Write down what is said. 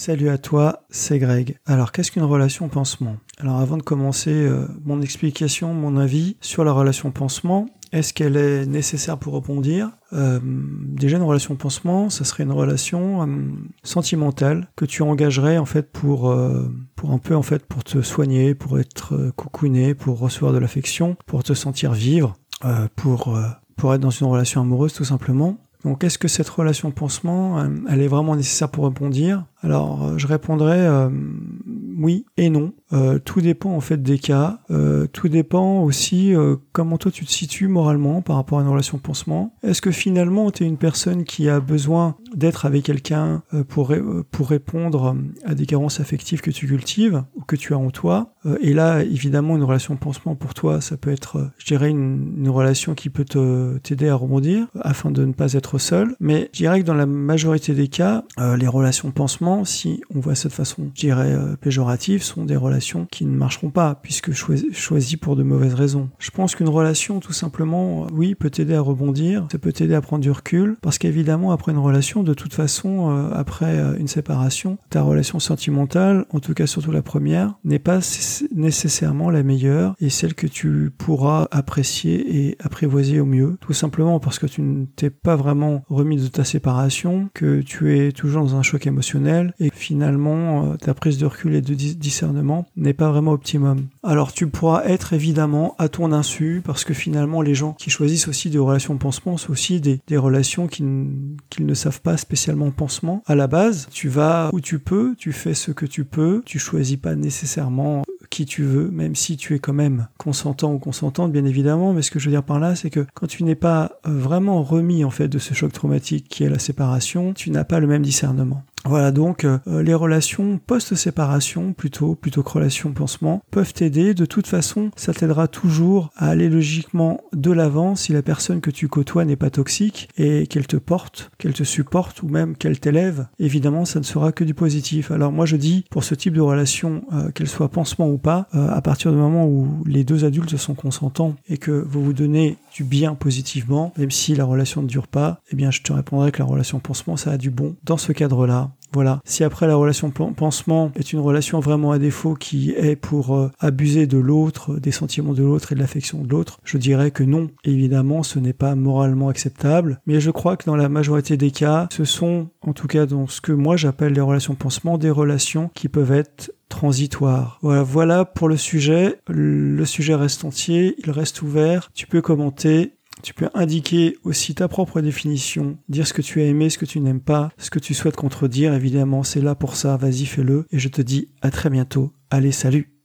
Salut à toi, c'est Greg. Alors qu'est-ce qu'une relation pansement? Alors avant de commencer euh, mon explication, mon avis sur la relation pansement, est-ce qu'elle est nécessaire pour rebondir? Euh, Déjà une relation pansement, ça serait une relation euh, sentimentale que tu engagerais en fait pour pour un peu en fait pour te soigner, pour être coucouné, pour recevoir de l'affection, pour te sentir vivre, pour pour être dans une relation amoureuse tout simplement. Donc est-ce que cette relation pansement, elle est vraiment nécessaire pour rebondir? Alors je répondrais oui et non. Euh, tout dépend en fait des cas. Euh, tout dépend aussi euh, comment toi tu te situes moralement par rapport à une relation pansement. Est-ce que finalement tu es une personne qui a besoin d'être avec quelqu'un pour, pour répondre à des carences affectives que tu cultives ou que tu as en toi? Et là, évidemment, une relation pansement pour toi, ça peut être, je dirais, une, une relation qui peut t'aider à rebondir afin de ne pas être seul. Mais je dirais que dans la majorité des cas, les relations pansement, si on voit cette façon, je dirais, péjorative, sont des relations qui ne marcheront pas puisque choisies pour de mauvaises raisons. Je pense qu'une relation, tout simplement, oui, peut t'aider à rebondir, ça peut t'aider à prendre du recul, parce qu'évidemment, après une relation, de toute façon, euh, après euh, une séparation, ta relation sentimentale, en tout cas surtout la première, n'est pas nécessairement la meilleure et celle que tu pourras apprécier et apprivoiser au mieux, tout simplement parce que tu ne t'es pas vraiment remis de ta séparation, que tu es toujours dans un choc émotionnel et finalement, euh, ta prise de recul et de discernement n'est pas vraiment optimum. Alors tu pourras être évidemment à ton insu parce que finalement les gens qui choisissent aussi des relations pansement sont aussi des, relations qu'ils ne savent pas spécialement pansement. À la base, tu vas où tu peux, tu fais ce que tu peux, tu choisis pas nécessairement qui tu veux, même si tu es quand même consentant ou consentante, bien évidemment. Mais ce que je veux dire par là, c'est que quand tu n'es pas vraiment remis en fait de ce choc traumatique qui est la séparation, tu n'as pas le même discernement. Voilà donc euh, les relations post-séparation plutôt plutôt que relations pansement peuvent t'aider. De toute façon, ça t'aidera toujours à aller logiquement de l'avant si la personne que tu côtoies n'est pas toxique et qu'elle te porte, qu'elle te supporte ou même qu'elle t'élève. Évidemment, ça ne sera que du positif. Alors moi je dis pour ce type de relation, euh, qu'elle soit pansement ou pas, euh, à partir du moment où les deux adultes sont consentants et que vous vous donnez du bien positivement, même si la relation ne dure pas, eh bien je te répondrai que la relation pansement ça a du bon. Dans ce cadre-là, voilà. Si après la relation pansement est une relation vraiment à défaut qui est pour euh, abuser de l'autre, des sentiments de l'autre et de l'affection de l'autre, je dirais que non. Évidemment, ce n'est pas moralement acceptable. Mais je crois que dans la majorité des cas, ce sont, en tout cas dans ce que moi j'appelle les relations pansement, des relations qui peuvent être transitoires. Voilà, voilà pour le sujet. Le sujet reste entier, il reste ouvert. Tu peux commenter, tu peux indiquer aussi ta propre définition, dire ce que tu as aimé, ce que tu n'aimes pas, ce que tu souhaites contredire. Évidemment, c'est là pour ça. Vas-y, fais-le. Et je te dis à très bientôt. Allez, salut